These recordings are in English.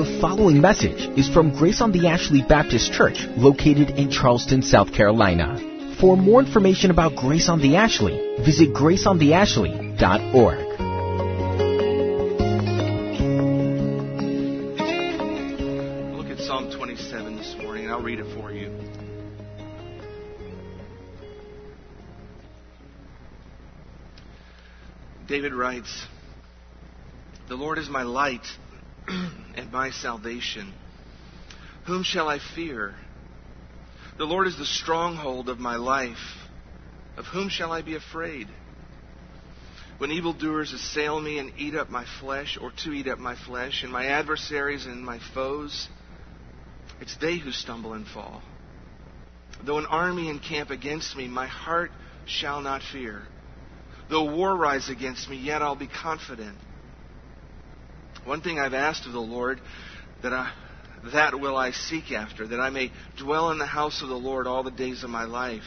The following message is from Grace on the Ashley Baptist Church, located in Charleston, South Carolina. For more information about Grace on the Ashley, visit graceontheashley.org. Look at Psalm 27 this morning, and I'll read it for you. David writes, The Lord is my light and my salvation. Whom shall I fear? The Lord is the stronghold of my life. Of whom shall I be afraid? When evildoers assail me and eat up my flesh, or to eat up my flesh, and my adversaries and my foes, it's they who stumble and fall. Though an army encamp against me, my heart shall not fear. Though war rise against me, yet I'll be confident. One thing I've asked of the Lord that I, that will I seek after, that I may dwell in the house of the Lord all the days of my life,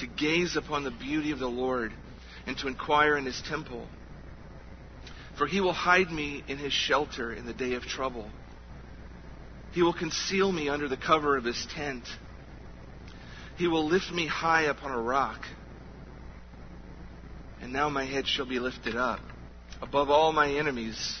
to gaze upon the beauty of the Lord and to inquire in his temple. For he will hide me in his shelter in the day of trouble. He will conceal me under the cover of his tent. He will lift me high upon a rock. And now my head shall be lifted up above all my enemies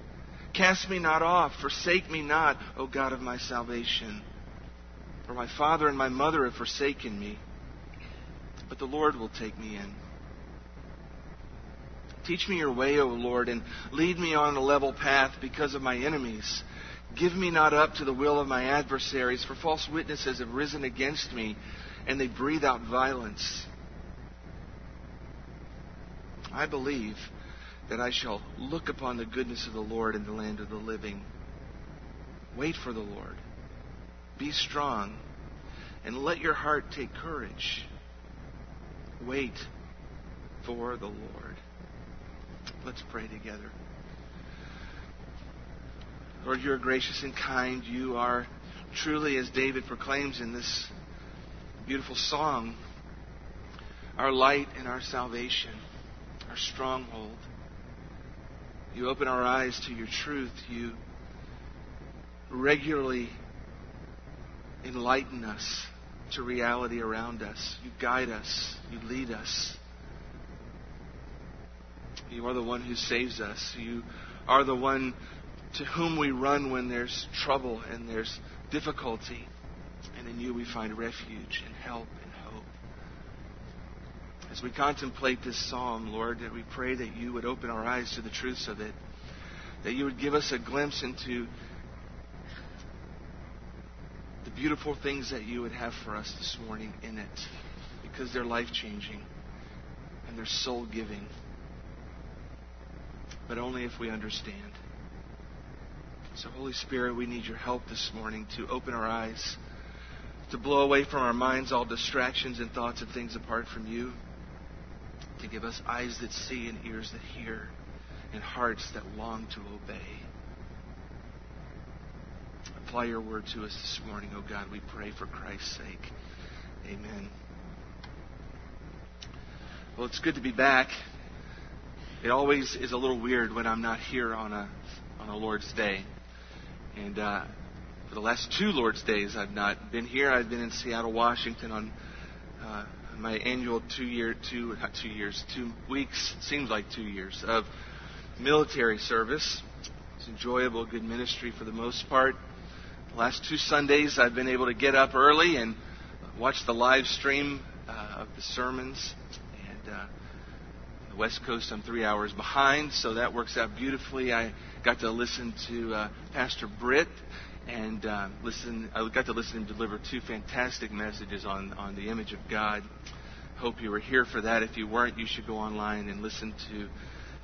Cast me not off, forsake me not, O God of my salvation. For my father and my mother have forsaken me, but the Lord will take me in. Teach me your way, O Lord, and lead me on a level path because of my enemies. Give me not up to the will of my adversaries, for false witnesses have risen against me, and they breathe out violence. I believe that I shall look upon the goodness of the Lord in the land of the living. Wait for the Lord. Be strong, and let your heart take courage. Wait for the Lord. Let's pray together. Lord, you are gracious and kind. You are truly, as David proclaims in this beautiful song, our light and our salvation, our stronghold. You open our eyes to your truth. You regularly enlighten us to reality around us. You guide us. You lead us. You are the one who saves us. You are the one to whom we run when there's trouble and there's difficulty. And in you we find refuge and help and. As we contemplate this psalm, Lord, that we pray that you would open our eyes to the truths of it, that you would give us a glimpse into the beautiful things that you would have for us this morning in it, because they're life changing and they're soul giving but only if we understand. So, Holy Spirit, we need your help this morning to open our eyes, to blow away from our minds all distractions and thoughts of things apart from you, to give us eyes that see and ears that hear, and hearts that long to obey. Apply your word to us this morning, O oh God, we pray for Christ's sake. Amen. Well, it's good to be back. It always is a little weird when I'm not here on a on a Lord's Day, and uh, for the last two Lord's Days I've not been here. I've been in Seattle, Washington on uh, my annual two year two not two years two weeks seems like two years of military service. It's enjoyable, good ministry for the most part. The last two Sundays I've been able to get up early and watch the live stream uh, of the sermons and. Uh, the West Coast, I'm three hours behind, so that works out beautifully. I got to listen to uh, Pastor Britt and uh, listen. I got to listen and deliver two fantastic messages on on the image of God. Hope you were here for that. If you weren't, you should go online and listen to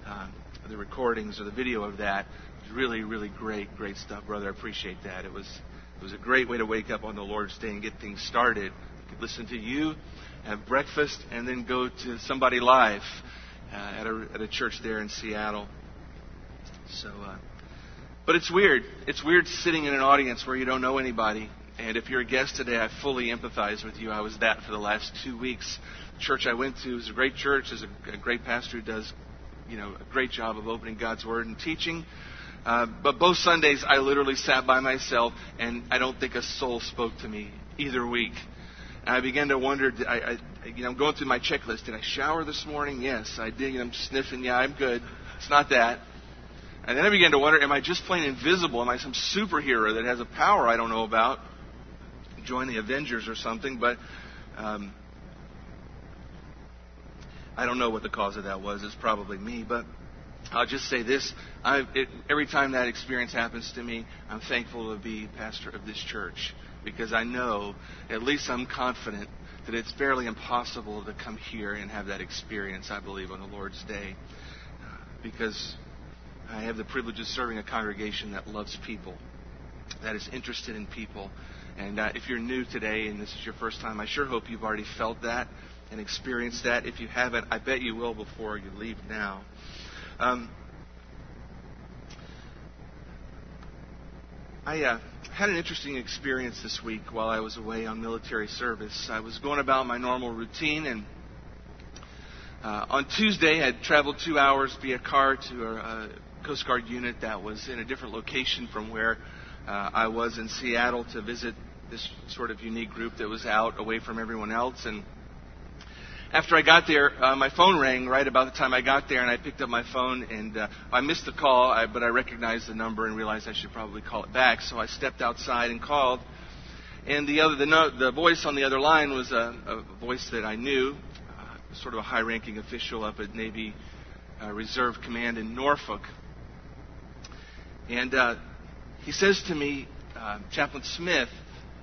uh, the recordings or the video of that. Really, really great, great stuff, brother. I appreciate that. It was it was a great way to wake up on the Lord's Day and get things started. Listen to you, have breakfast, and then go to somebody live uh, at, a, at a church there in Seattle. So, uh, but it's weird. It's weird sitting in an audience where you don't know anybody. And if you're a guest today, I fully empathize with you. I was that for the last two weeks. The church I went to is a great church. There's a, great pastor who does, you know, a great job of opening God's Word and teaching. Uh, but both Sundays, I literally sat by myself, and I don't think a soul spoke to me either week. And I began to wonder, I, I, you know, I'm going through my checklist. Did I shower this morning? Yes, I did. I'm sniffing. Yeah, I'm good. It's not that. And then I began to wonder, am I just plain invisible? Am I some superhero that has a power I don't know about? Join the Avengers or something, but um, I don't know what the cause of that was. It's probably me, but I'll just say this. It, every time that experience happens to me, I'm thankful to be pastor of this church because I know, at least I'm confident, that it's fairly impossible to come here and have that experience, I believe, on the Lord's Day. Uh, because I have the privilege of serving a congregation that loves people, that is interested in people. And uh, if you're new today and this is your first time, I sure hope you've already felt that and experienced that. If you haven't, I bet you will before you leave now. Um, I uh, had an interesting experience this week while I was away on military service. I was going about my normal routine, and uh, on Tuesday, I had traveled two hours via car to a, a Coast Guard unit that was in a different location from where uh, I was in Seattle to visit this sort of unique group that was out away from everyone else. And after I got there, uh, my phone rang right about the time I got there, and I picked up my phone, and uh, I missed the call, I, but I recognized the number and realized I should probably call it back. So I stepped outside and called, and the other the, no, the voice on the other line was a, a voice that I knew, uh, sort of a high-ranking official up at Navy uh, Reserve Command in Norfolk, and uh, he says to me, uh, Chaplain Smith,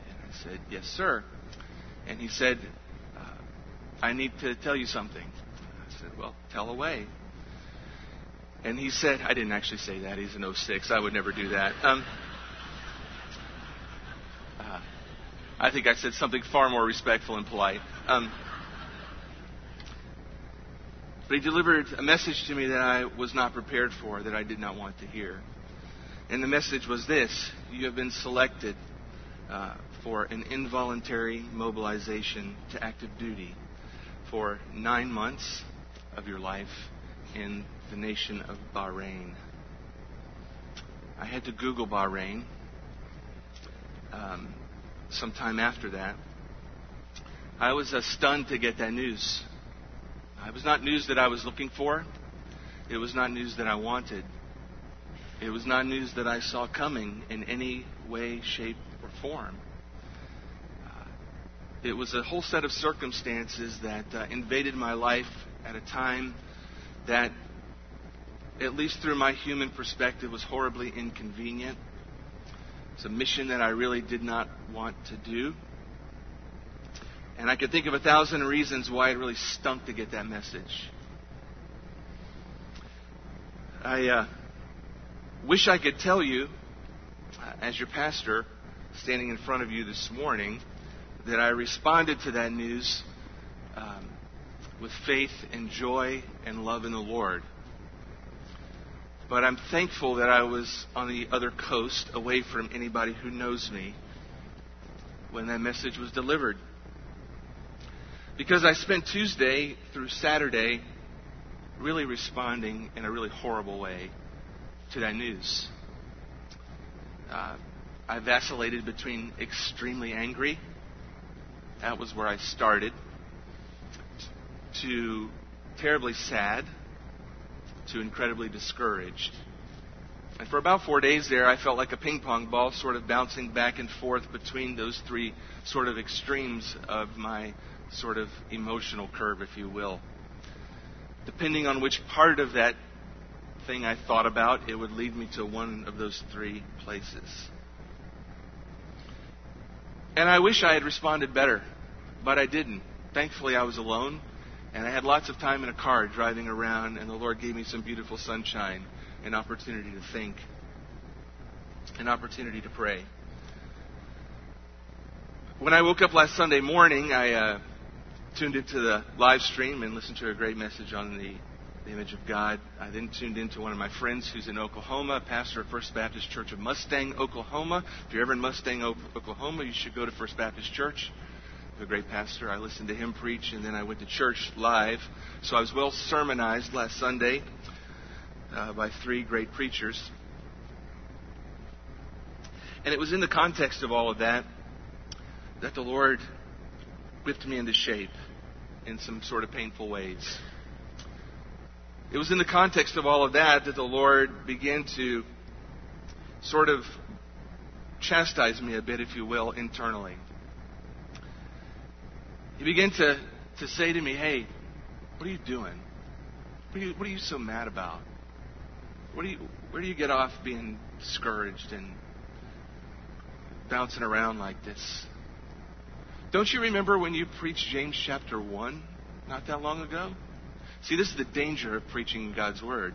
and I said, Yes, sir. And he said, I need to tell you something. I said, Well, tell away. And he said, I didn't actually say that. He's an 06. I would never do that. Um, uh, I think I said something far more respectful and polite. Um, but he delivered a message to me that I was not prepared for, that I did not want to hear. And the message was this You have been selected uh, for an involuntary mobilization to active duty for nine months of your life in the nation of Bahrain. I had to Google Bahrain um, sometime after that. I was uh, stunned to get that news. It was not news that I was looking for. It was not news that I wanted. It was not news that I saw coming in any way, shape, or form it was a whole set of circumstances that uh, invaded my life at a time that, at least through my human perspective, was horribly inconvenient. It's a mission that I really did not want to do. And I could think of a thousand reasons why it really stunk to get that message. I uh, wish I could tell you, uh, as your pastor, standing in front of you this morning, that I responded to that news um, with faith and joy and love in the Lord. But I'm thankful that I was on the other coast, away from anybody who knows me, when that message was delivered. Because I spent Tuesday through Saturday really responding in a really horrible way that news. Uh, I vacillated between extremely angry that was where I started. To terribly sad, to incredibly discouraged. And for about four days there, I felt like a ping pong ball, sort of bouncing back and forth between those three sort of extremes of my sort of emotional curve, if you will. Depending on which part of that thing I thought about, it would lead me to one of those three places. And I wish I had responded better, but I didn't. Thankfully, I was alone, And I had lots of time in a car driving around, and the Lord gave me some beautiful sunshine, an opportunity to think, an opportunity to pray. When I woke up last Sunday morning, I uh, tuned into the live stream and listened to a great message on the, the image of God. I then tuned into one of my friends who's in Oklahoma, pastor of First Baptist Church of Mustang, Oklahoma. If you're ever in Mustang, Oklahoma, you should go to First Baptist Church a great pastor. I listened to him preach, and then I went to church live. So I was well sermonized last Sunday uh, by three great preachers. And it was in the context of all of that that the Lord whipped me into shape in some sort of painful ways. It was in the context of all of that that the Lord began to sort of chastise me a bit, if you will, internally. He began to, to say to me, Hey, what are you doing? What are you, what are you so mad about? What do you, where do you get off being discouraged and bouncing around like this? Don't you remember when you preached James chapter 1 not that long ago? See, this is the danger of preaching God's Word.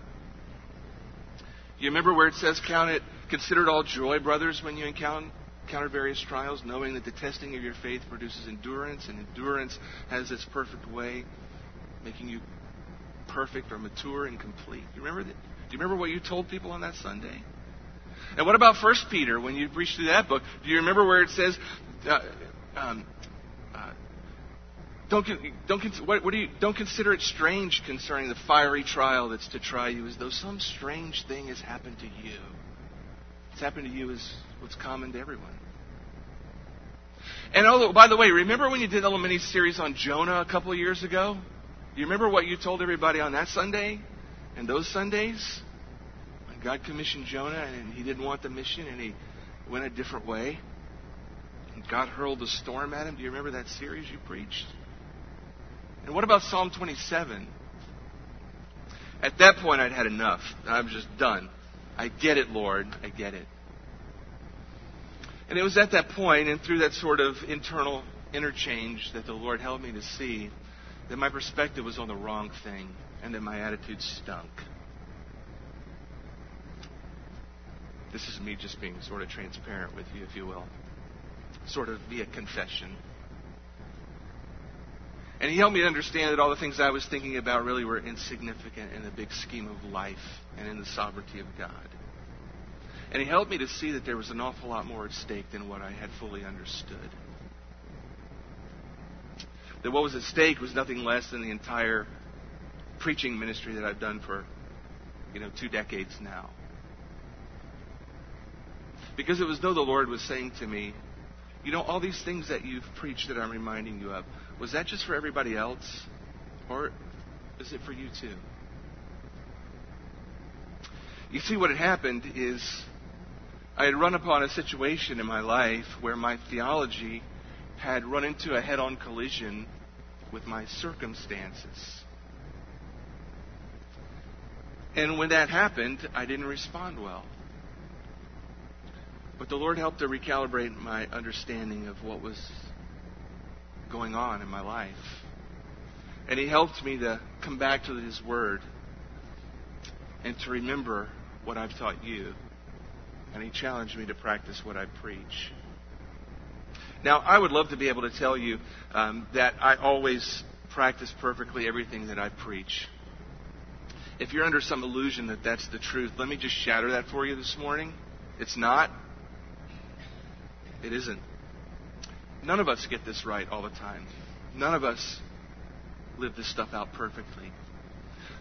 You remember where it says, Count it, consider it all joy, brothers, when you encounter various trials, knowing that the testing of your faith produces endurance, and endurance has its perfect way, making you perfect or mature and complete. You remember that? Do you remember what you told people on that Sunday? And what about First Peter when you preached through that book? Do you remember where it says, uh, um, don't, don't, what, what do you, don't consider it strange concerning the fiery trial that's to try you, as though some strange thing has happened to you. It's happened to you as what's common to everyone. And oh, by the way, remember when you did a little mini series on Jonah a couple of years ago? Do you remember what you told everybody on that Sunday and those Sundays? When God commissioned Jonah and he didn't want the mission and he went a different way. And God hurled a storm at him. Do you remember that series you preached? And what about Psalm 27? At that point, I'd had enough. I was just done. I get it, Lord. I get it. And it was at that point and through that sort of internal interchange that the Lord helped me to see that my perspective was on the wrong thing and that my attitude stunk. This is me just being sort of transparent with you, if you will, sort of via confession. And he helped me understand that all the things I was thinking about really were insignificant in the big scheme of life and in the sovereignty of God. And he helped me to see that there was an awful lot more at stake than what I had fully understood. That what was at stake was nothing less than the entire preaching ministry that I've done for, you know, two decades now. Because it was though the Lord was saying to me, you know, all these things that you've preached that I'm reminding you of, was that just for everybody else? Or is it for you too? You see, what had happened is I had run upon a situation in my life where my theology had run into a head on collision with my circumstances. And when that happened, I didn't respond well. But the Lord helped to recalibrate my understanding of what was going on in my life. And He helped me to come back to His Word and to remember what I've taught you and he challenged me to practice what I preach. Now, I would love to be able to tell you um, that I always practice perfectly everything that I preach. If you're under some illusion that that's the truth, let me just shatter that for you this morning. It's not. It isn't. None of us get this right all the time. None of us live this stuff out perfectly.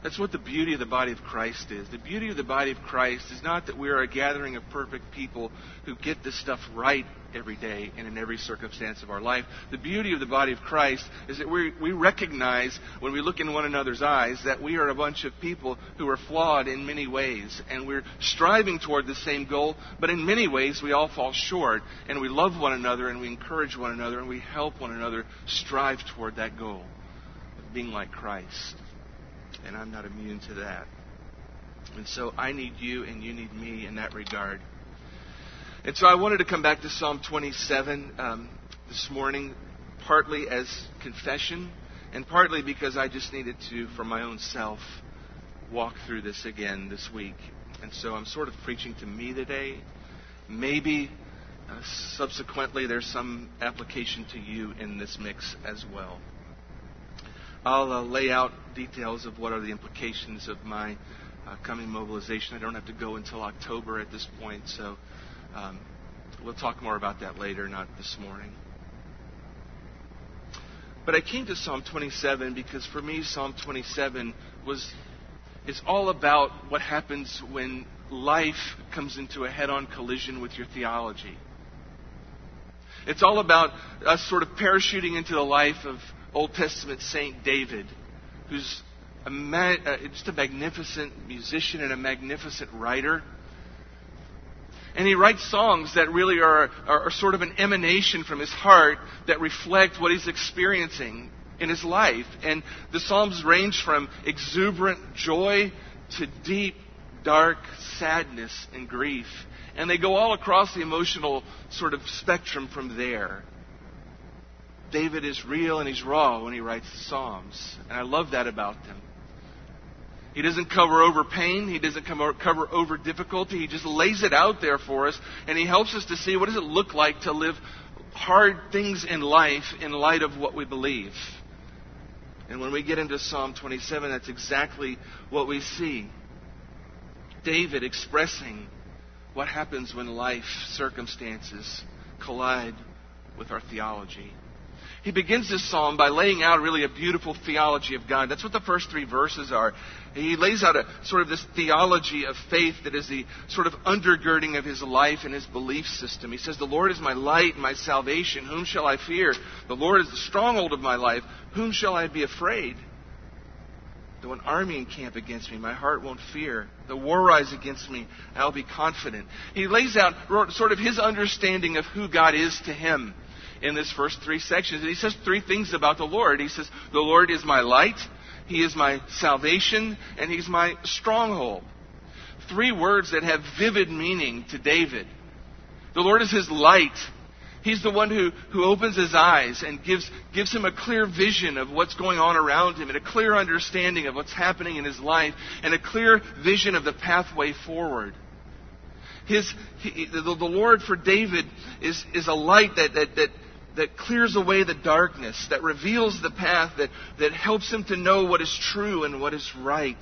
That's what the beauty of the body of Christ is. The beauty of the body of Christ is not that we are a gathering of perfect people who get this stuff right every day and in every circumstance of our life. The beauty of the body of Christ is that we, we recognize when we look in one another's eyes that we are a bunch of people who are flawed in many ways and we're striving toward the same goal, but in many ways we all fall short and we love one another and we encourage one another and we help one another strive toward that goal of being like Christ and I'm not immune to that. And so I need you and you need me in that regard. And so I wanted to come back to Psalm 27 um, this morning, partly as confession and partly because I just needed to, for my own self, walk through this again this week. And so I'm sort of preaching to me today. Maybe uh, subsequently there's some application to you in this mix as well. I'll uh, lay out details of what are the implications of my uh, coming mobilization. I don't have to go until October at this point, so um, we'll talk more about that later, not this morning. But I came to Psalm 27 because for me, Psalm 27 was is all about what happens when life comes into a head-on collision with your theology. It's all about us sort of parachuting into the life of Old Testament Saint David, who's a ma- uh, just a magnificent musician and a magnificent writer. And he writes songs that really are, are, are sort of an emanation from his heart that reflect what he's experiencing in his life. And the Psalms range from exuberant joy to deep, dark sadness and grief. And they go all across the emotional sort of spectrum from there. David is real and he's raw when he writes the Psalms. And I love that about them. He doesn't cover over pain. He doesn't cover over difficulty. He just lays it out there for us, and he helps us to see what does it look like to live hard things in life in light of what we believe. And when we get into Psalm 27, that's exactly what we see. David expressing what happens when life circumstances collide with our theology. He begins this psalm by laying out really a beautiful theology of God. That's what the first three verses are. He lays out a sort of this theology of faith that is the sort of undergirding of his life and his belief system. He says, The Lord is my light and my salvation. Whom shall I fear? The Lord is the stronghold of my life. Whom shall I be afraid? Though an army encamp against me, my heart won't fear. The war rise against me, I'll be confident. He lays out sort of his understanding of who God is to him in this first three sections. And he says three things about the Lord. He says, The Lord is my light, He is my salvation, and He's my stronghold. Three words that have vivid meaning to David. The Lord is his light. He's the one who, who opens his eyes and gives, gives him a clear vision of what's going on around him and a clear understanding of what's happening in his life and a clear vision of the pathway forward. His, he, the, the Lord for David is, is a light that, that, that that clears away the darkness, that reveals the path, that, that helps him to know what is true and what is right.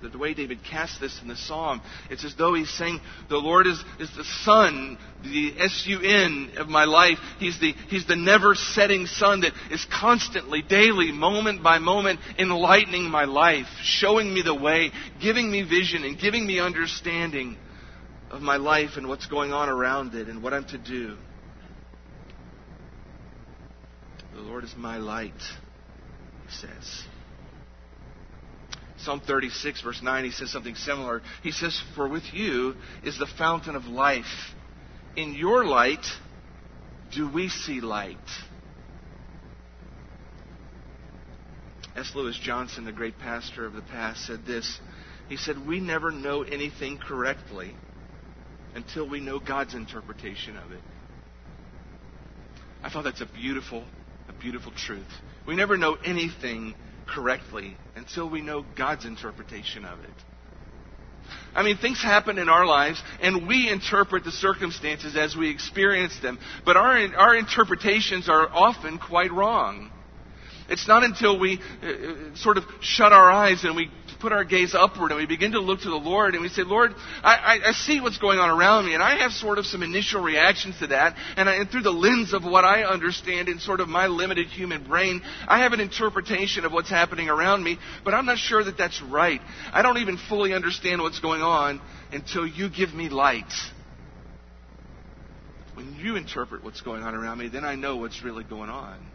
The way David casts this in the psalm, it's as though he's saying, The Lord is, is the sun, the S U N of my life. He's the, he's the never setting sun that is constantly, daily, moment by moment, enlightening my life, showing me the way, giving me vision, and giving me understanding of my life and what's going on around it and what I'm to do. The Lord is my light, he says. Psalm 36, verse 9, he says something similar. He says, For with you is the fountain of life. In your light do we see light. S. Lewis Johnson, the great pastor of the past, said this. He said, We never know anything correctly until we know God's interpretation of it. I thought that's a beautiful, a beautiful truth. We never know anything correctly until we know God's interpretation of it. I mean, things happen in our lives, and we interpret the circumstances as we experience them, but our, our interpretations are often quite wrong. It's not until we uh, uh sort of shut our eyes and we put our gaze upward and we begin to look to the Lord and we say, Lord, I, I, I see what's going on around me and I have sort of some initial reactions to that and, I, and through the lens of what I understand in sort of my limited human brain, I have an interpretation of what's happening around me, but I'm not sure that that's right. I don't even fully understand what's going on until you give me light. When you interpret what's going on around me, then I know what's really going on.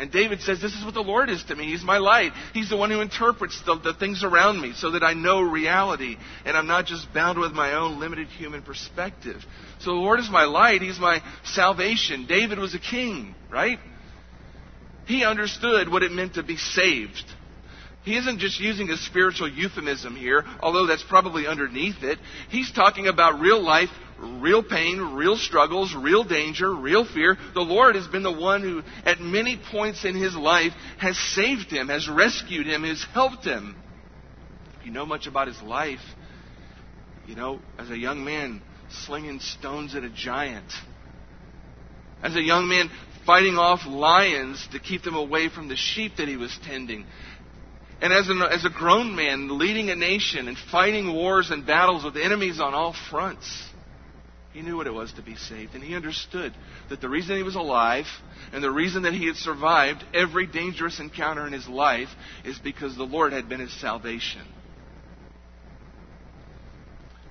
And David says, This is what the Lord is to me. He's my light. He's the one who interprets the, the, things around me so that I know reality and I'm not just bound with my own limited human perspective. So the Lord is my light. He's my salvation. David was a king, right? He understood what it meant to be saved. He isn't just using a spiritual euphemism here, although that's probably underneath it. He's talking about real life real pain, real struggles, real danger, real fear. The Lord has been the one who, at many points in his life, has saved him, has rescued him, has helped him. If you know much about his life, you know, as a young man, slinging stones at a giant. As a young man, fighting off lions to keep them away from the sheep that he was tending. And as, an, as a grown man, leading a nation and fighting wars and battles with enemies on all fronts. He knew what it was to be saved, and he understood that the reason he was alive and the reason that he had survived every dangerous encounter in his life is because the Lord had been his salvation.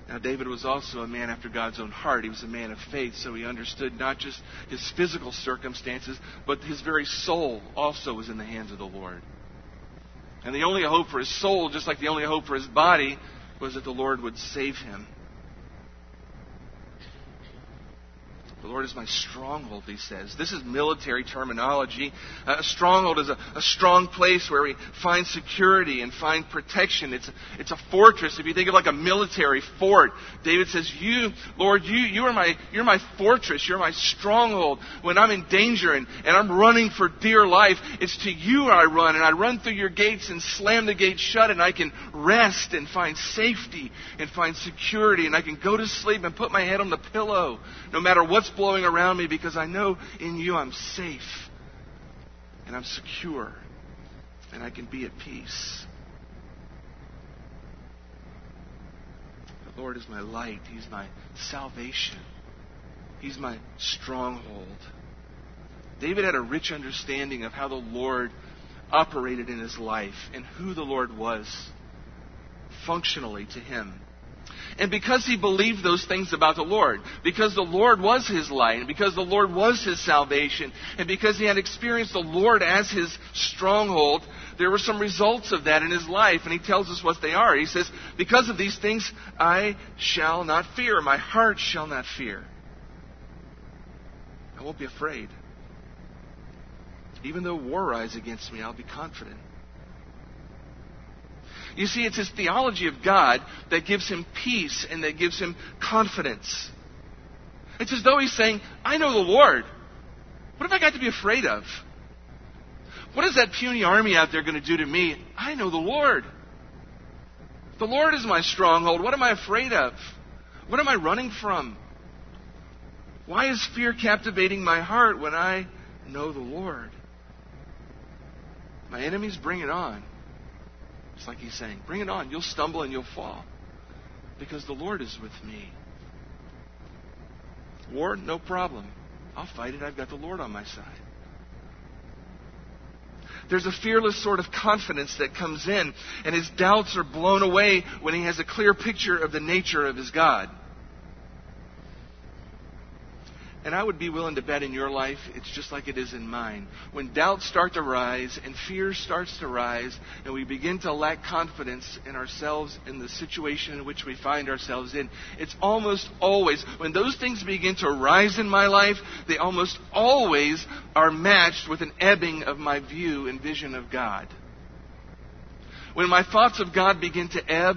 Now, David was also a man after God's own heart. He was a man of faith, so he understood not just his physical circumstances, but his very soul also was in the hands of the Lord. And the only hope for his soul, just like the only hope for his body, was that the Lord would save him. The Lord is my stronghold, he says. This is military terminology. A stronghold is a, a, strong place where we find security and find protection. It's a, it's a fortress. If you think of like a military fort, David says, You, Lord, you, you are my, you're my fortress. You're my stronghold. When I'm in danger and, and I'm running for dear life, it's to you I run. And I run through your gates and slam the gates shut, and I can rest and find safety and find security. And I can go to sleep and put my head on the pillow no matter what's blowing around me because I know in you I'm safe and I'm secure and I can be at peace. The Lord is my light, He's my salvation, He's my stronghold. David had a rich understanding of how the Lord operated in his life and who the Lord was functionally to him. And because he believed those things about the Lord, because the Lord was his light, and because the Lord was his salvation, and because he had experienced the Lord as his stronghold, there were some results of that in his life, and he tells us what they are. He says, Because of these things I shall not fear, my heart shall not fear. I won't be afraid. Even though war rise against me, I'll be confident. You see, it's his theology of God that gives him peace and that gives him confidence. It's as though he's saying, I know the Lord. What have I got to be afraid of? What is that puny army out there going to do to me? I know the Lord. The Lord is my stronghold. What am I afraid of? What am I running from? Why is fear captivating my heart when I know the Lord? My enemies bring it on. It's like he's saying, Bring it on. You'll stumble and you'll fall. Because the Lord is with me. War, no problem. I'll fight it. I've got the Lord on my side. There's a fearless sort of confidence that comes in, and his doubts are blown away when he has a clear picture of the nature of his God. And I would be willing to bet in your life it's just like it is in mine. When doubts start to rise and fear starts to rise, and we begin to lack confidence in ourselves in the situation in which we find ourselves in, it's almost always, when those things begin to rise in my life, they almost always are matched with an ebbing of my view and vision of God. When my thoughts of God begin to ebb,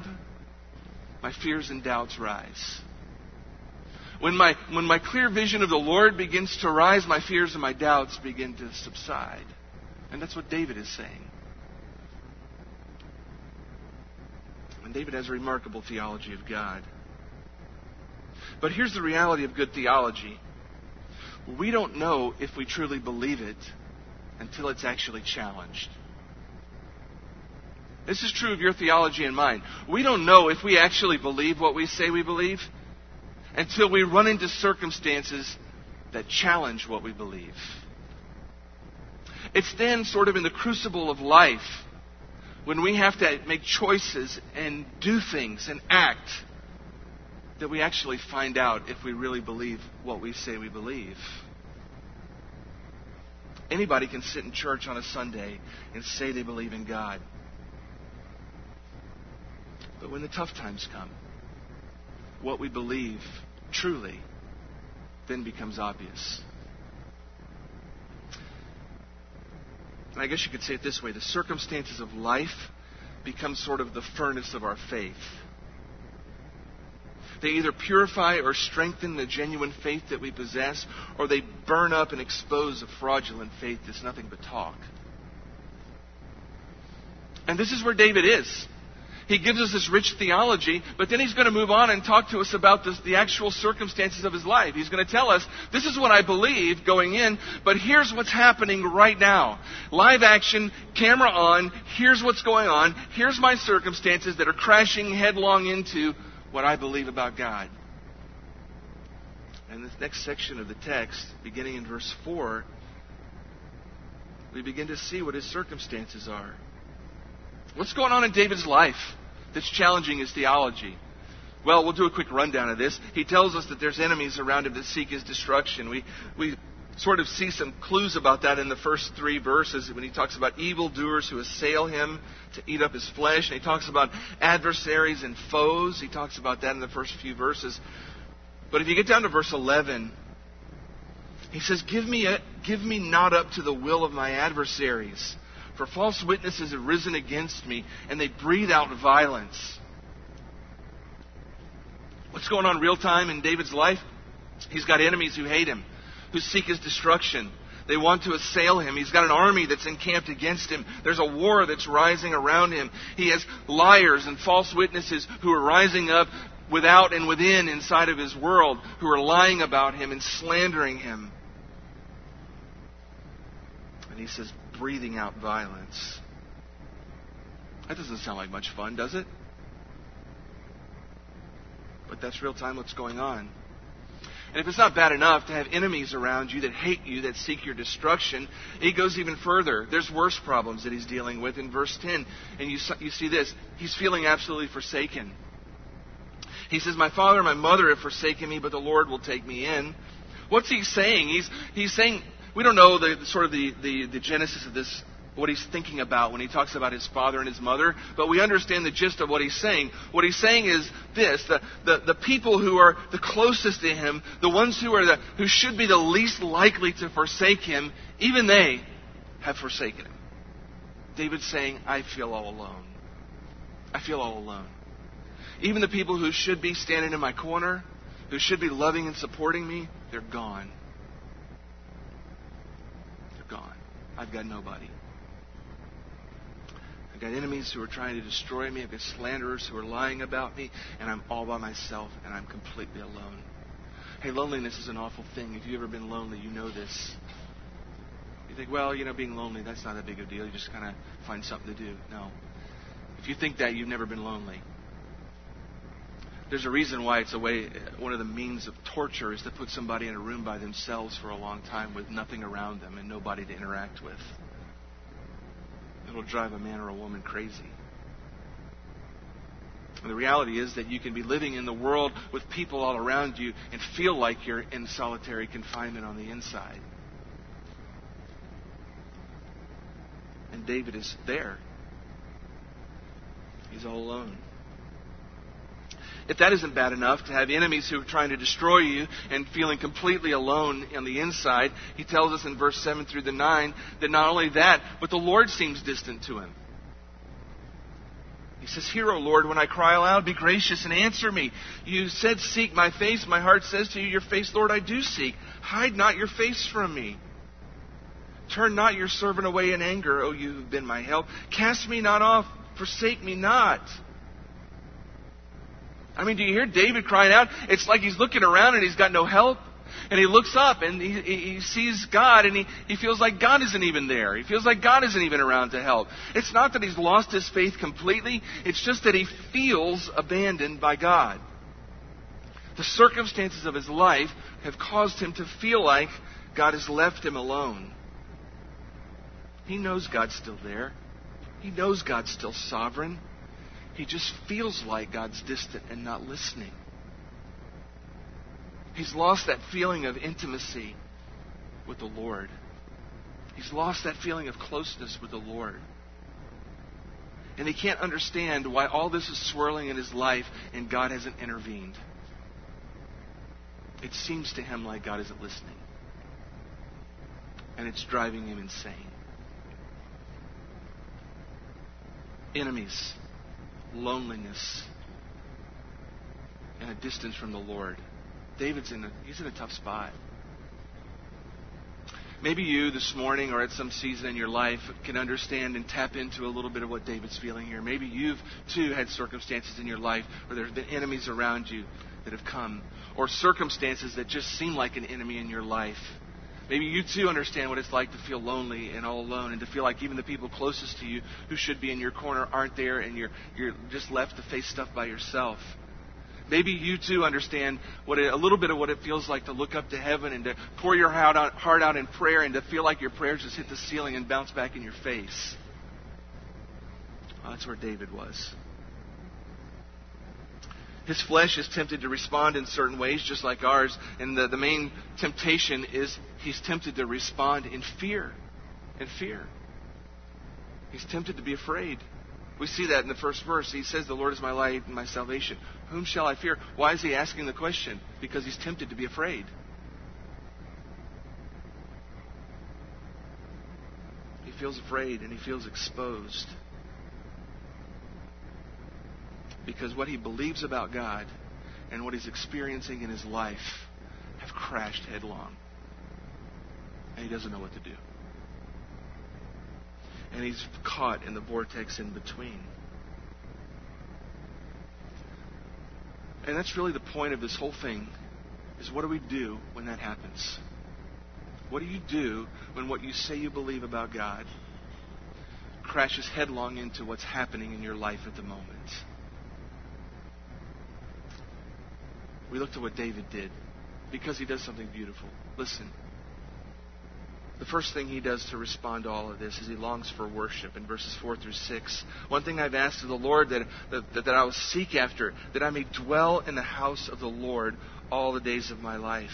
my fears and doubts rise. When my, when my clear vision of the Lord begins to rise, my fears and my doubts begin to subside. And that's what David is saying. And David has a remarkable theology of God. But here's the reality of good theology we don't know if we truly believe it until it's actually challenged. This is true of your theology and mine. We don't know if we actually believe what we say we believe until we run into circumstances that challenge what we believe. It's then, sort of in the crucible of life, when we have to make choices and do things and act, that we actually find out if we really believe what we say we believe. Anybody can sit in church on a Sunday and say they believe in God. But when the tough times come, what we believe truly then becomes obvious. And I guess you could say it this way the circumstances of life become sort of the furnace of our faith. They either purify or strengthen the genuine faith that we possess, or they burn up and expose a fraudulent faith that's nothing but talk. And this is where David is. He gives us this rich theology, but then he's going to move on and talk to us about this, the actual circumstances of his life. He's going to tell us, this is what I believe going in, but here's what's happening right now. Live action, camera on, here's what's going on, here's my circumstances that are crashing headlong into what I believe about God. And this next section of the text, beginning in verse 4, we begin to see what his circumstances are. What's going on in David's life that's challenging his theology? Well, we'll do a quick rundown of this. He tells us that there's enemies around him that seek his destruction. We, we sort of see some clues about that in the first three verses when he talks about evildoers who assail him to eat up his flesh. And he talks about adversaries and foes. He talks about that in the first few verses. But if you get down to verse 11, he says, Give me, a, give me not up to the will of my adversaries for false witnesses have risen against me, and they breathe out violence. What's going on real time in David's life? He's got enemies who hate him, who seek his destruction. They want to assail him. He's got an army that's encamped against him. There's a war that's rising around him. He has liars and false witnesses who are rising up without and within inside of his world, who are lying about him and slandering him. And he says, breathing out violence. That doesn't sound like much fun, does it? But that's real time what's going on. And if it's not bad enough to have enemies around you that hate you, that seek your destruction, he goes even further. There's worse problems that he's dealing with in verse 10. And you, you see this. He's feeling absolutely forsaken. He says, My father and my mother have forsaken me, but the Lord will take me in. What's he saying? He's, he's saying, we don't know the, sort of the, the, the genesis of this, what he's thinking about when he talks about his father and his mother, but we understand the gist of what he's saying. What he's saying is this the, the, the people who are the closest to him, the ones who, are the, who should be the least likely to forsake him, even they have forsaken him. David's saying, I feel all alone. I feel all alone. Even the people who should be standing in my corner, who should be loving and supporting me, they're gone. I've got nobody. I've got enemies who are trying to destroy me. I've got slanderers who are lying about me, and I'm all by myself, and I'm completely alone. Hey, loneliness is an awful thing. If you've ever been lonely, you know this. You think, well, you know, being lonely, that's not a big a deal. You just kind of find something to do. No. If you think that, you've never been lonely. There's a reason why it's a way, one of the means of torture is to put somebody in a room by themselves for a long time with nothing around them and nobody to interact with. It'll drive a man or a woman crazy. And the reality is that you can be living in the world with people all around you and feel like you're in solitary confinement on the inside. And David is there. He's all alone. If that isn't bad enough to have enemies who are trying to destroy you and feeling completely alone on the inside, he tells us in verse 7 through the 9 that not only that, but the Lord seems distant to him. He says, Hear, O Lord, when I cry aloud, be gracious and answer me. You said, Seek my face. My heart says to you, Your face, Lord, I do seek. Hide not your face from me. Turn not your servant away in anger, O you who've been my help. Cast me not off, forsake me not. I mean, do you hear David crying out? It's like he's looking around and he's got no help. And he looks up and he, he sees God and he, he feels like God isn't even there. He feels like God isn't even around to help. It's not that he's lost his faith completely, it's just that he feels abandoned by God. The circumstances of his life have caused him to feel like God has left him alone. He knows God's still there. He knows God's still sovereign. He just feels like God's distant and not listening. He's lost that feeling of intimacy with the Lord. He's lost that feeling of closeness with the Lord. And he can't understand why all this is swirling in his life and God hasn't intervened. It seems to him like God isn't listening. And it's driving him insane. Enemies loneliness, and a distance from the Lord. David's in a, he's in a tough spot. Maybe you this morning or at some season in your life can understand and tap into a little bit of what David's feeling here. Maybe you've too had circumstances in your life where there's been enemies around you that have come, or circumstances that just seem like an enemy in your life. Maybe you too understand what it's like to feel lonely and all alone and to feel like even the people closest to you who should be in your corner aren't there and you're, you're just left to face stuff by yourself. Maybe you too understand what it, a little bit of what it feels like to look up to heaven and to pour your heart out, heart out in prayer and to feel like your prayers just hit the ceiling and bounce back in your face. Well, that's where David was. His flesh is tempted to respond in certain ways, just like ours. And the, the main temptation is he's tempted to respond in fear. In fear. He's tempted to be afraid. We see that in the first verse. He says, The Lord is my light and my salvation. Whom shall I fear? Why is he asking the question? Because he's tempted to be afraid. He feels afraid and he feels exposed. Because what he believes about God and what he's experiencing in his life have crashed headlong. And he doesn't know what to do and he's caught in the vortex in between. And that's really the point of this whole thing is what do we do when that happens? What do you do when what you say you believe about God crashes headlong into what's happening in your life at the moment? We looked at what David did because he does something beautiful. Listen the first thing he does to respond to all of this is he longs for worship in verses 4 through 6. One thing I've asked of the Lord that, that, that I will seek after, that I may dwell in the house of the Lord all the days of my life.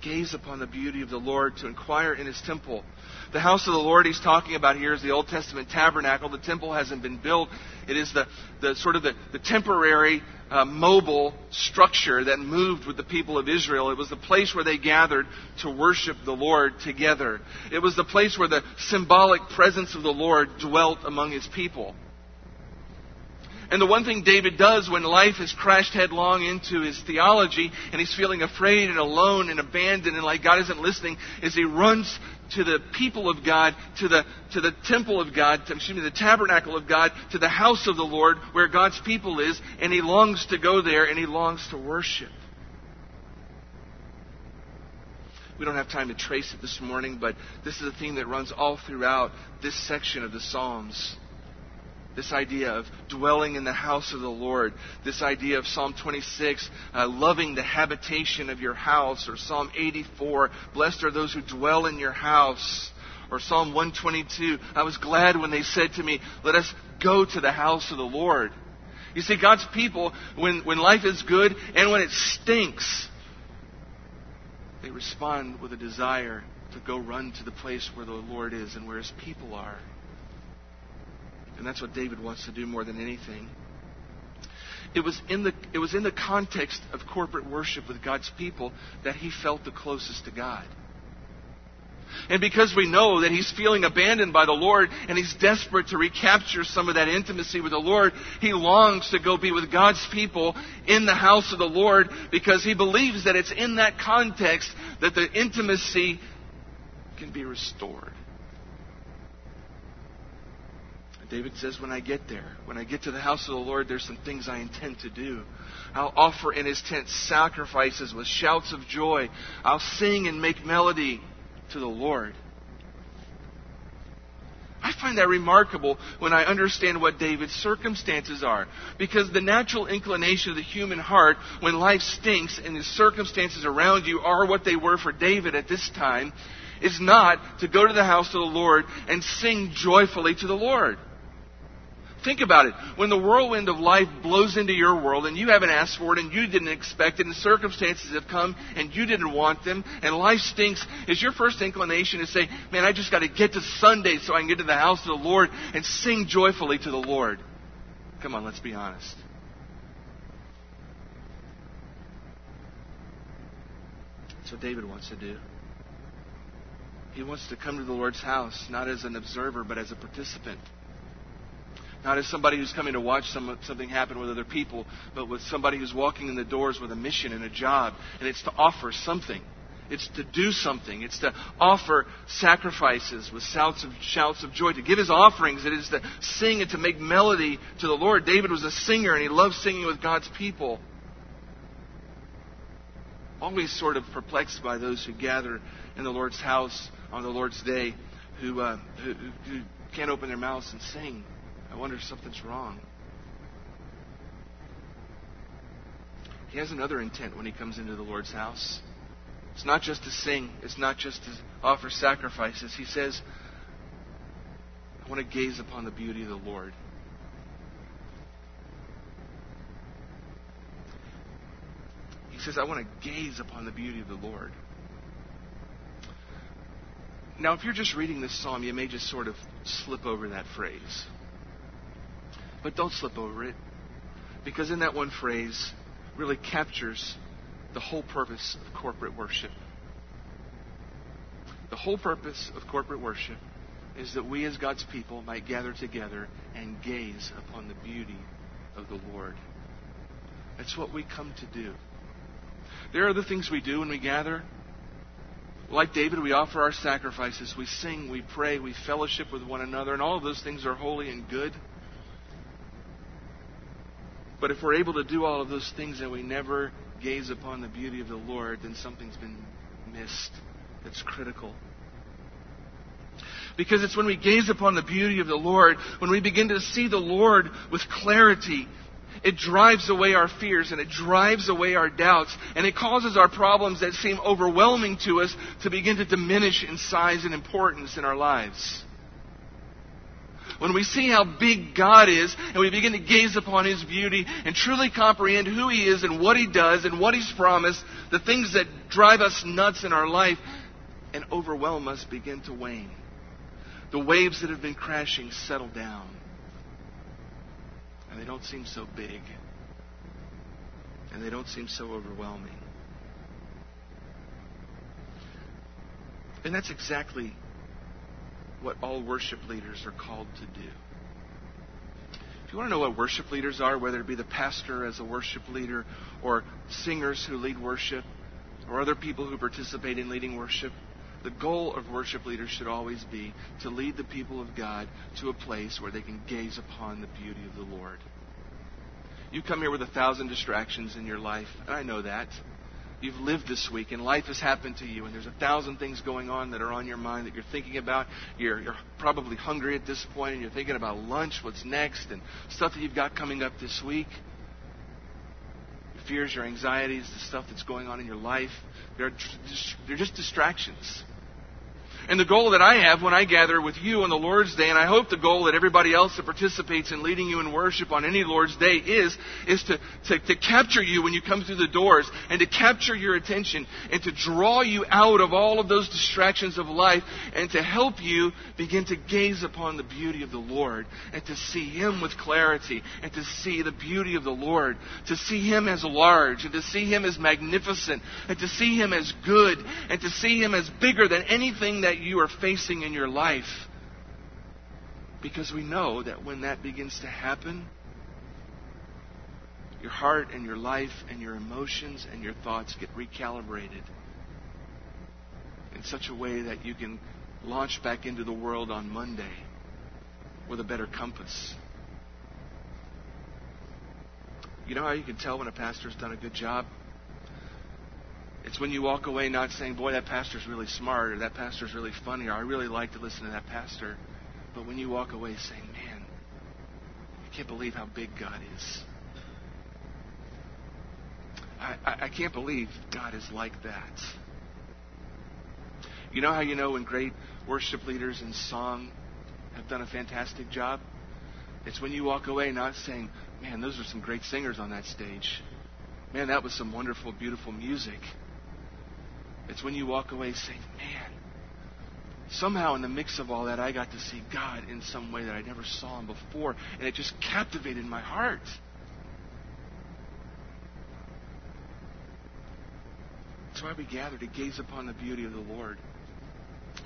Gaze upon the beauty of the Lord, to inquire in his temple. The house of the Lord he's talking about here is the Old Testament tabernacle. The temple hasn't been built. It is the, the sort of the, the temporary uh, mobile structure that moved with the people of Israel. It was the place where they gathered to worship the Lord together. It was the place where the symbolic presence of the Lord dwelt among his people. And the one thing David does when life has crashed headlong into his theology and he's feeling afraid and alone and abandoned and like God isn't listening is he runs to the people of God, to the, to the temple of God, to, excuse me, the tabernacle of God, to the house of the Lord where God's people is, and he longs to go there and he longs to worship. We don't have time to trace it this morning, but this is a theme that runs all throughout this section of the Psalms. This idea of dwelling in the house of the Lord. This idea of Psalm 26, uh, loving the habitation of your house. Or Psalm 84, blessed are those who dwell in your house. Or Psalm 122, I was glad when they said to me, let us go to the house of the Lord. You see, God's people, when, when life is good and when it stinks, they respond with a desire to go run to the place where the Lord is and where His people are. And that's what David wants to do more than anything. It was, in the, it was in the context of corporate worship with God's people that he felt the closest to God. And because we know that he's feeling abandoned by the Lord and he's desperate to recapture some of that intimacy with the Lord, he longs to go be with God's people in the house of the Lord because he believes that it's in that context that the intimacy can be restored. David says, When I get there, when I get to the house of the Lord, there's some things I intend to do. I'll offer in his tent sacrifices with shouts of joy. I'll sing and make melody to the Lord. I find that remarkable when I understand what David's circumstances are. Because the natural inclination of the human heart, when life stinks and the circumstances around you are what they were for David at this time, is not to go to the house of the Lord and sing joyfully to the Lord. Think about it. When the whirlwind of life blows into your world and you haven't asked for it and you didn't expect it and circumstances have come and you didn't want them and life stinks, is your first inclination to say, man, I just got to get to Sunday so I can get to the house of the Lord and sing joyfully to the Lord? Come on, let's be honest. That's what David wants to do. He wants to come to the Lord's house, not as an observer, but as a participant Not as somebody who's coming to watch some, something happen with other people, but with somebody who's walking in the doors with a mission and a job. And it's to offer something. It's to do something. It's to offer sacrifices with shouts of, shouts of joy, to give his offerings. It is to sing and to make melody to the Lord. David was a singer and he loved singing with God's people. Always sort of perplexed by those who gather in the Lord's house on the Lord's day who, uh, who, who can't open their mouths and sing. I wonder if something's wrong. He has another intent when he comes into the Lord's house. It's not just to sing, it's not just to offer sacrifices. He says, I want to gaze upon the beauty of the Lord. He says, I want to gaze upon the beauty of the Lord. Now, if you're just reading this psalm, you may just sort of slip over that phrase. But don't slip over it, because in that one phrase really captures the whole purpose of corporate worship. The whole purpose of corporate worship is that we as God's people might gather together and gaze upon the beauty of the Lord. That's what we come to do. There are the things we do when we gather. Like David, we offer our sacrifices, we sing, we pray, we fellowship with one another, and all of those things are holy and good. But if we're able to do all of those things and we never gaze upon the beauty of the Lord, then something's been missed that's critical. Because it's when we gaze upon the beauty of the Lord, when we begin to see the Lord with clarity, it drives away our fears and it drives away our doubts and it causes our problems that seem overwhelming to us to begin to diminish in size and importance in our lives. When we see how big God is and we begin to gaze upon His beauty and truly comprehend who He is and what He does and what He's promised, the things that drive us nuts in our life and overwhelm us begin to wane. The waves that have been crashing settle down and they don't seem so big, and they don't seem so overwhelming. And that's exactly what all worship leaders are called to do. If you want to know what worship leaders are, whether it be the pastor as a worship leader, or singers who lead worship, or other people who participate in leading worship, the goal of worship leaders should always be to lead the people of God to a place where they can gaze upon the beauty of the Lord. You come here with a thousand distractions in your life, and I know that. You've lived this week, and life has happened to you, and there's a thousand things going on that are on your mind that you're thinking about. You're, you're probably hungry at this point, and you're thinking about lunch, what's next, and stuff that you've got coming up this week Your fears, your anxieties, the stuff that's going on in your life. They're, they're just distractions. And the goal that I have when I gather with you on the Lord's Day, and I hope the goal that everybody else that participates in leading you in worship on any Lord's Day is, is to, to, to capture you when you come through the doors and to capture your attention and to draw you out of all of those distractions of life and to help you begin to gaze upon the beauty of the Lord and to see Him with clarity and to see the beauty of the Lord, to see Him as large and to see Him as magnificent and to see Him as good and to see Him as bigger than anything that you are facing in your life. Because we know that when that begins to happen, your heart and your life and your emotions and your thoughts get recalibrated in such a way that you can launch back into the world on Monday with a better compass. You know how you can tell when a pastor's done a good job? It's when you walk away not saying, boy, that pastor's really smart or that pastor's really funny or I really like to listen to that pastor. But when you walk away saying, man, I can't believe how big God is. I, I, I can't believe God is like that. You know how you know when great worship leaders in song have done a fantastic job? It's when you walk away not saying, man, those are some great singers on that stage. Man, that was some wonderful, beautiful music. It's when you walk away saying, man, somehow in the mix of all that, I got to see God in some way that I never saw Him before, and it just captivated my heart. That's why we gather to gaze upon the beauty of the Lord.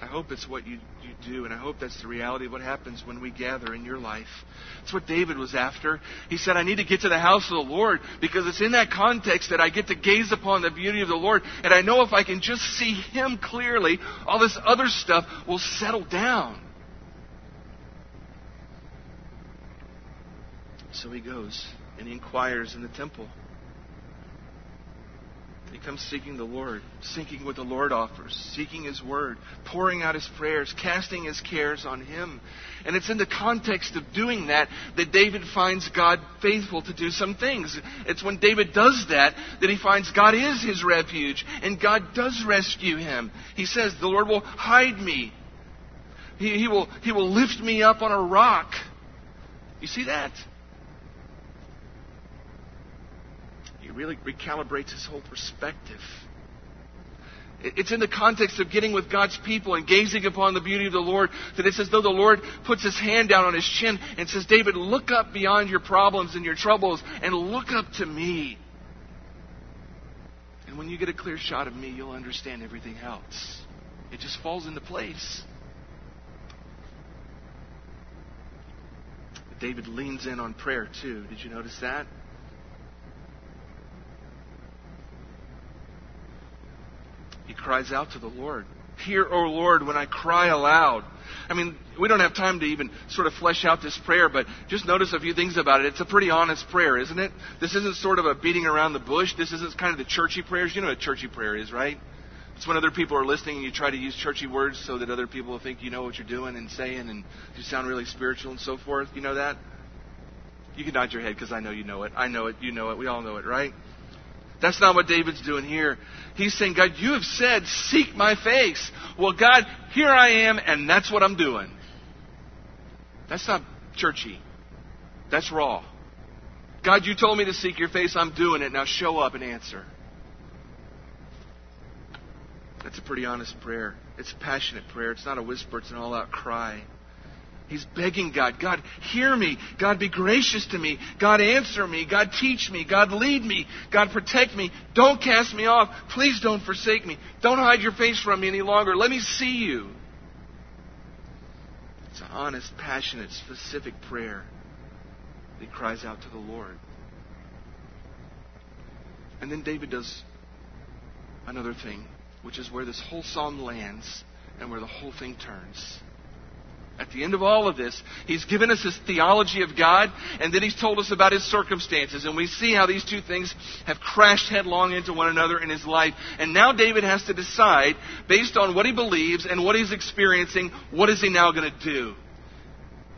I hope it's what you, you do, and I hope that's the reality of what happens when we gather in your life. That's what David was after. He said, I need to get to the house of the Lord because it's in that context that I get to gaze upon the beauty of the Lord. And I know if I can just see Him clearly, all this other stuff will settle down. So he goes and he inquires in the temple. He comes seeking the Lord, seeking what the Lord offers, seeking His Word, pouring out His prayers, casting His cares on Him. And it's in the context of doing that that David finds God faithful to do some things. It's when David does that that he finds God is his refuge and God does rescue him. He says, The Lord will hide me, He, he will, he will lift me up on a rock. You see that? Really recalibrates his whole perspective. It's in the context of getting with God's people and gazing upon the beauty of the Lord that it's as though the Lord puts his hand down on his chin and says, David, look up beyond your problems and your troubles and look up to me. And when you get a clear shot of me, you'll understand everything else. It just falls into place. David leans in on prayer too. Did you notice that? He cries out to the Lord. Hear, O Lord, when I cry aloud. I mean, we don't have time to even sort of flesh out this prayer, but just notice a few things about it. It's a pretty honest prayer, isn't it? This isn't sort of a beating around the bush. This isn't kind of the churchy prayers. You know what churchy prayer is, right? It's when other people are listening and you try to use churchy words so that other people think you know what you're doing and saying and you sound really spiritual and so forth. You know that? You can nod your head because I know you know it. I know it. You know it. We all know it, right? That's not what David's doing here. He's saying, God, you have said, seek my face. Well, God, here I am, and that's what I'm doing. That's not churchy. That's raw. God, you told me to seek your face. I'm doing it. Now show up and answer. That's a pretty honest prayer. It's a passionate prayer. It's not a whisper, it's an all out cry. He's begging God, God, hear me. God, be gracious to me. God, answer me. God, teach me. God, lead me. God, protect me. Don't cast me off. Please don't forsake me. Don't hide your face from me any longer. Let me see you. It's an honest, passionate, specific prayer. He cries out to the Lord. And then David does another thing, which is where this whole psalm lands and where the whole thing turns. At the end of all of this, he's given us his theology of God, and then he's told us about his circumstances. And we see how these two things have crashed headlong into one another in his life. And now David has to decide, based on what he believes and what he's experiencing, what is he now going to do?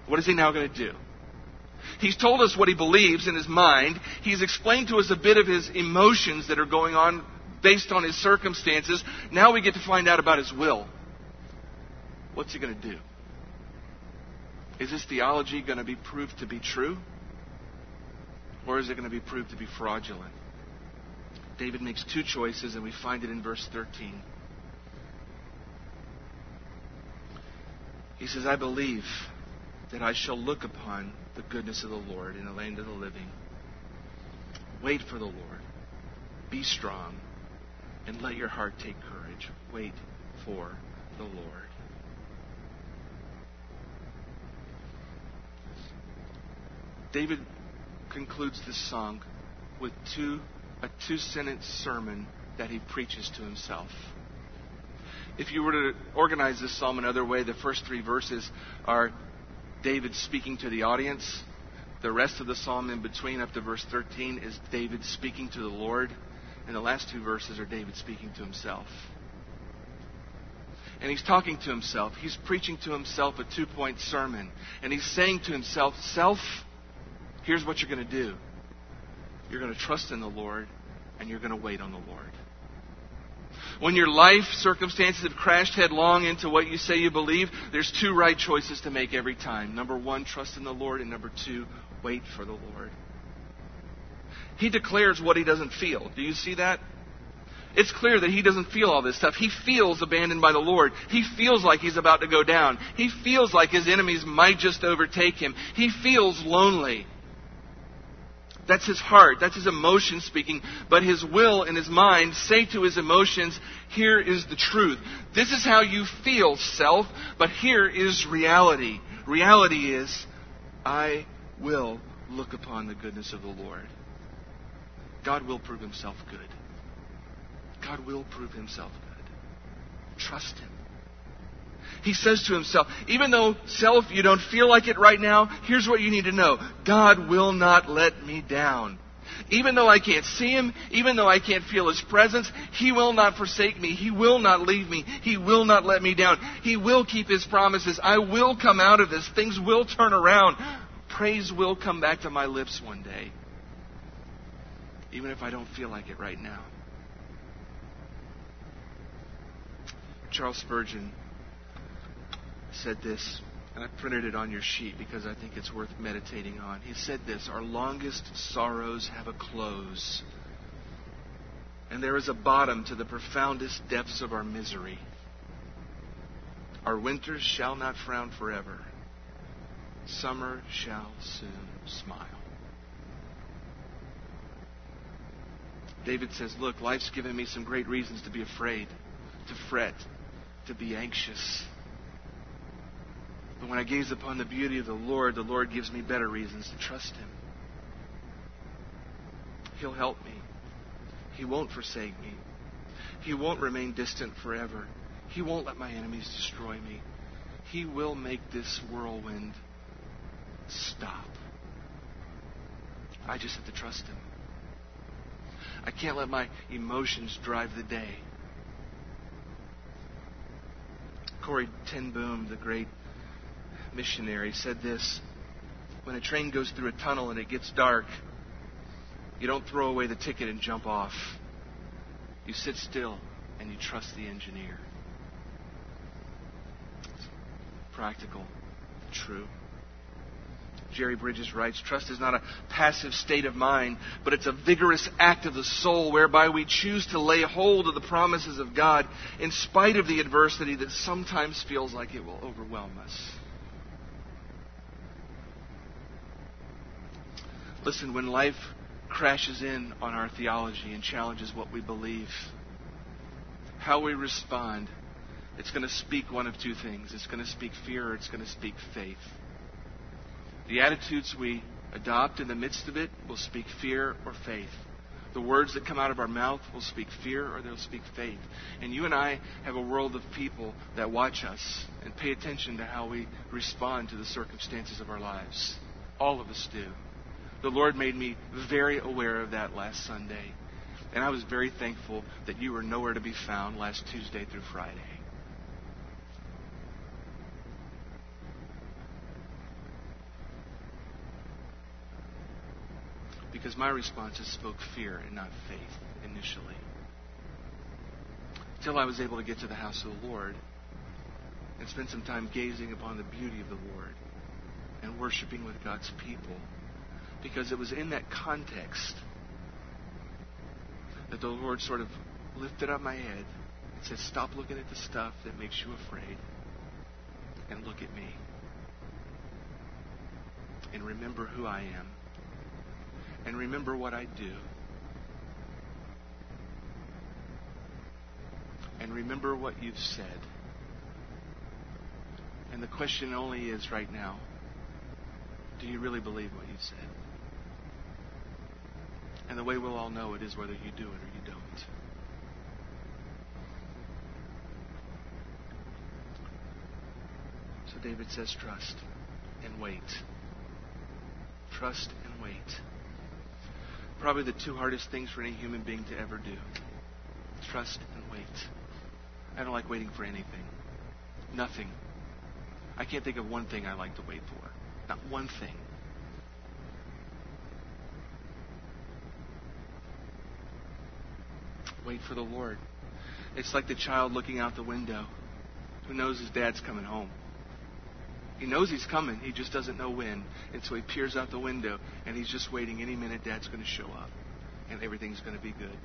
What is he now going to do? He's told us what he believes in his mind. He's explained to us a bit of his emotions that are going on based on his circumstances. Now we get to find out about his will. What's he going to do? Is this theology going to be proved to be true? Or is it going to be proved to be fraudulent? David makes two choices, and we find it in verse 13. He says, I believe that I shall look upon the goodness of the Lord in the land of the living. Wait for the Lord. Be strong, and let your heart take courage. Wait for the Lord. David concludes this song with two, a two sentence sermon that he preaches to himself. If you were to organize this psalm another way, the first three verses are David speaking to the audience. The rest of the psalm in between, up to verse 13, is David speaking to the Lord. And the last two verses are David speaking to himself. And he's talking to himself. He's preaching to himself a two point sermon. And he's saying to himself, Self, here's what you're going to do you're going to trust in the Lord, and you're going to wait on the Lord. When your life circumstances have crashed headlong into what you say you believe, there's two right choices to make every time. Number one, trust in the Lord, and number two, wait for the Lord. He declares what he doesn't feel. Do you see that? It's clear that he doesn't feel all this stuff. He feels abandoned by the Lord. He feels like he's about to go down. He feels like his enemies might just overtake him. He feels lonely. That's his heart. That's his emotion speaking. But his will and his mind say to his emotions, here is the truth. This is how you feel, self, but here is reality. Reality is, I will look upon the goodness of the Lord. God will prove himself good. God will prove himself good. Trust him. He says to himself, even though self, you don't feel like it right now, here's what you need to know. God will not let me down. Even though I can't see him, even though I can't feel his presence, he will not forsake me. He will not leave me. He will not let me down. He will keep his promises. I will come out of this. Things will turn around. Praise will come back to my lips one day. Even if I don't feel like it right now. Charles Spurgeon said this, and I printed it on your sheet because I think it's worth meditating on. He said this Our longest sorrows have a close, and there is a bottom to the profoundest depths of our misery. Our winters shall not frown forever, summer shall soon smile. David says, Look, life's given me some great reasons to be afraid, to fret, to be anxious. But when I gaze upon the beauty of the Lord, the Lord gives me better reasons to trust Him. He'll help me. He won't forsake me. He won't remain distant forever. He won't let my enemies destroy me. He will make this whirlwind stop. I just have to trust Him. I can't let my emotions drive the day. Corrie ten Boom, the great missionary, said this When a train goes through a tunnel and it gets dark, you don't throw away the ticket and jump off. You sit still and you trust the engineer. It's practical, true. Jerry Bridges writes, Trust is not a passive state of mind, but it's a vigorous act of the soul whereby we choose to lay hold of the promises of God in spite of the adversity that sometimes feels like it will overwhelm us. Listen, when life crashes in on our theology and challenges what we believe, how we respond, it's going to speak one of two things. It's going to speak fear or it's going to speak faith. The attitudes we adopt in the midst of it will speak fear or faith. The words that come out of our mouth will speak fear or they'll speak faith. And you and I have a world of people that watch us and pay attention to how we respond to the circumstances of our lives. All of us do. The Lord made me very aware of that last Sunday. And I was very thankful that you were nowhere to be found last Tuesday through Friday. Because my responses spoke fear and not faith initially. Till I was able to get to the house of the Lord and spend some time gazing upon the beauty of the Lord and worshiping with God's people because it was in that context that the Lord sort of lifted up my head and said, Stop looking at the stuff that makes you afraid and look at me. And remember who I am. And remember what I do. And remember what you've said. And the question only is right now do you really believe what you've said? And the way we'll all know it is whether you do it or you don't. So David says, trust and wait. Trust and wait. Probably the two hardest things for any human being to ever do. Trust and wait. I don't like waiting for anything. Nothing. I can't think of one thing I like to wait for. Not one thing. Wait for the Lord. It's like the child looking out the window who knows his dad's coming home. He knows he's coming, he just doesn't know when. And so he peers out the window and he's just waiting any minute dad's going to show up and everything's going to be good.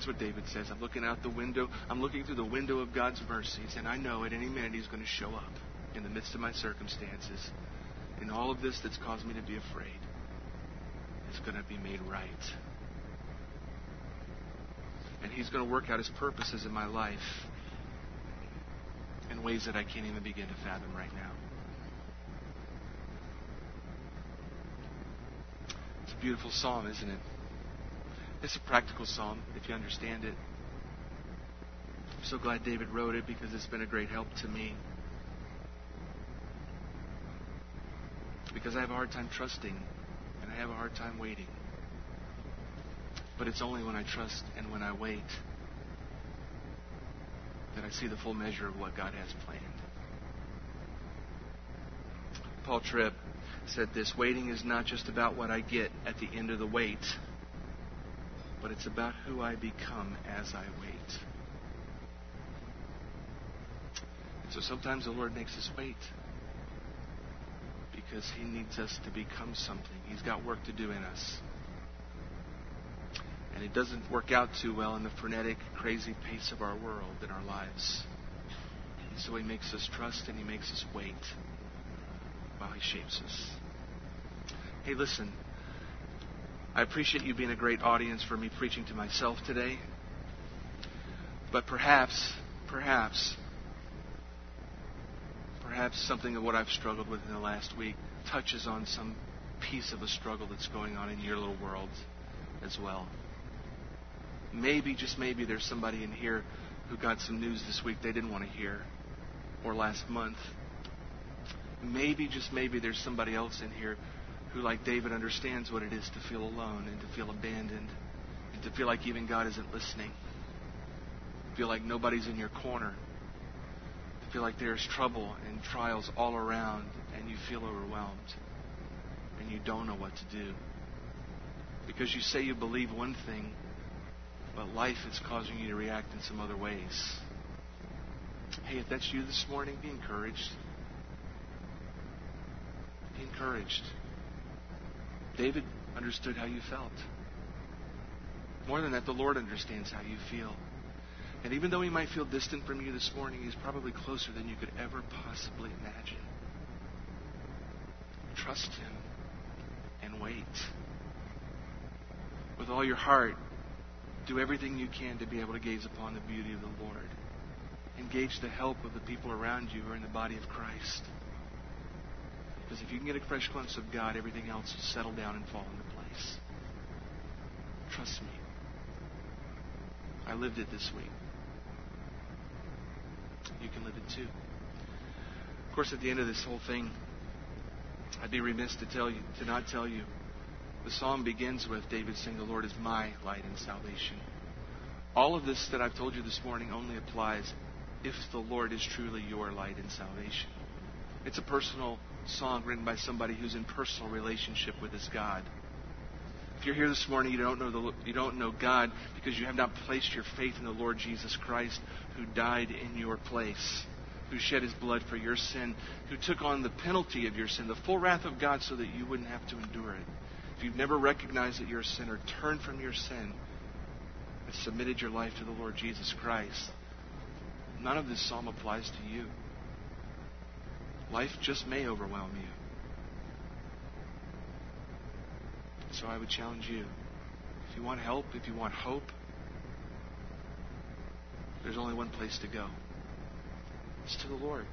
That's what David says. I'm looking out the window. I'm looking through the window of God's mercies, and I know at any minute He's going to show up in the midst of my circumstances, in all of this that's caused me to be afraid. is going to be made right. And He's going to work out His purposes in my life in ways that I can't even begin to fathom right now. It's a beautiful psalm, isn't it? It's a practical psalm if you understand it. I'm so glad David wrote it because it's been a great help to me. Because I have a hard time trusting and I have a hard time waiting. But it's only when I trust and when I wait that I see the full measure of what God has planned. Paul Tripp said this waiting is not just about what I get at the end of the wait, but it's about who I become as I wait. And so sometimes the Lord makes us wait because He needs us to become something. He's got work to do in us. And it doesn't work out too well in the frenetic, crazy pace of our world and our lives. And so He makes us trust and He makes us wait while He shapes us. Hey, listen. I appreciate you being a great audience for me preaching to myself today. But perhaps, perhaps, perhaps something of what I've struggled with in the last week touches on some piece of a struggle that's going on in your little world as well. Maybe, just maybe, there's somebody in here who got some news this week they didn't want to hear, or last month. Maybe, just maybe, there's somebody else in here who, like David, understands what it is to feel alone and to feel abandoned and to feel like even God isn't listening. Feel like nobody's in your corner. Feel like there's trouble and trials all around and you feel overwhelmed and you don't know what to do. Because you say you believe one thing, but life is causing you to react in some other ways. Hey, if that's you this morning, be encouraged. Be encouraged. David understood how you felt. More than that, the Lord understands how you feel. And even though he might feel distant from you this morning, he's probably closer than you could ever possibly imagine. Trust him and wait. With all your heart, do everything you can to be able to gaze upon the beauty of the Lord. Engage the help of the people around you who are in the body of Christ. Because if you can get a fresh glimpse of God, everything else will settle down and fall into place. Trust me. I lived it this week. You can live it too. Of course, at the end of this whole thing, I'd be remiss to tell you to not tell you. The psalm begins with David saying, "The Lord is my light and salvation." All of this that I've told you this morning only applies if the Lord is truly your light and salvation. It's a personal song written by somebody who's in personal relationship with his God. If you're here this morning, you don't know the, you don't know God because you have not placed your faith in the Lord Jesus Christ, who died in your place, who shed His blood for your sin, who took on the penalty of your sin, the full wrath of God, so that you wouldn't have to endure it. If you've never recognized that you're a sinner, turn from your sin and submitted your life to the Lord Jesus Christ. None of this psalm applies to you. Life just may overwhelm you. So I would challenge you. If you want help, if you want hope, there's only one place to go. It's to the Lord.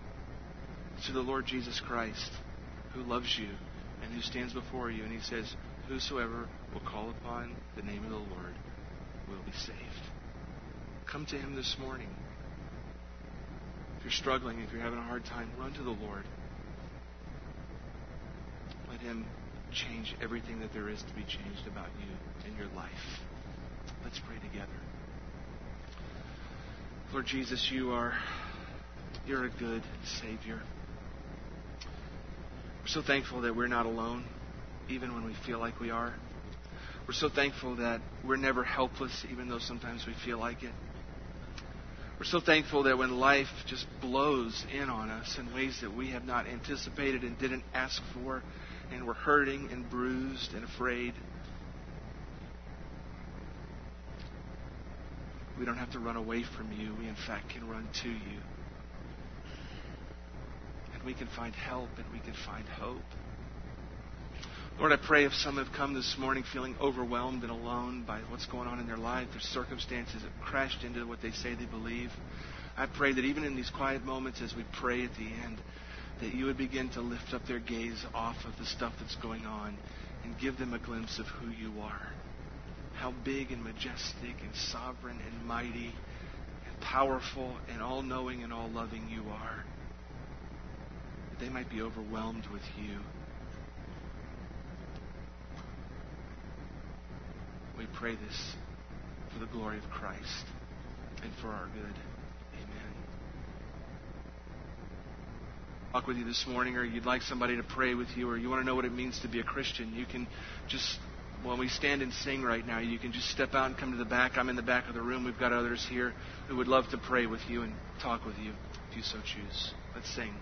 It's to the Lord Jesus Christ, who loves you and who stands before you. And he says, Whosoever will call upon the name of the Lord will be saved. Come to him this morning. If you're struggling, if you're having a hard time, run to the Lord. Let him change everything that there is to be changed about you in your life. Let's pray together. Lord Jesus, you are you're a good Savior. We're so thankful that we're not alone, even when we feel like we are. We're so thankful that we're never helpless, even though sometimes we feel like it. We're so thankful that when life just blows in on us in ways that we have not anticipated and didn't ask for, and we're hurting and bruised and afraid, we don't have to run away from you. We, in fact, can run to you. And we can find help and we can find hope. Lord, I pray if some have come this morning feeling overwhelmed and alone by what's going on in their life, their circumstances have crashed into what they say they believe, I pray that even in these quiet moments as we pray at the end, that you would begin to lift up their gaze off of the stuff that's going on and give them a glimpse of who you are. How big and majestic and sovereign and mighty and powerful and all knowing and all loving you are. That they might be overwhelmed with you. We pray this for the glory of Christ and for our good. Amen. Talk with you this morning, or you'd like somebody to pray with you, or you want to know what it means to be a Christian, you can just, when we stand and sing right now, you can just step out and come to the back. I'm in the back of the room. We've got others here who would love to pray with you and talk with you if you so choose. Let's sing.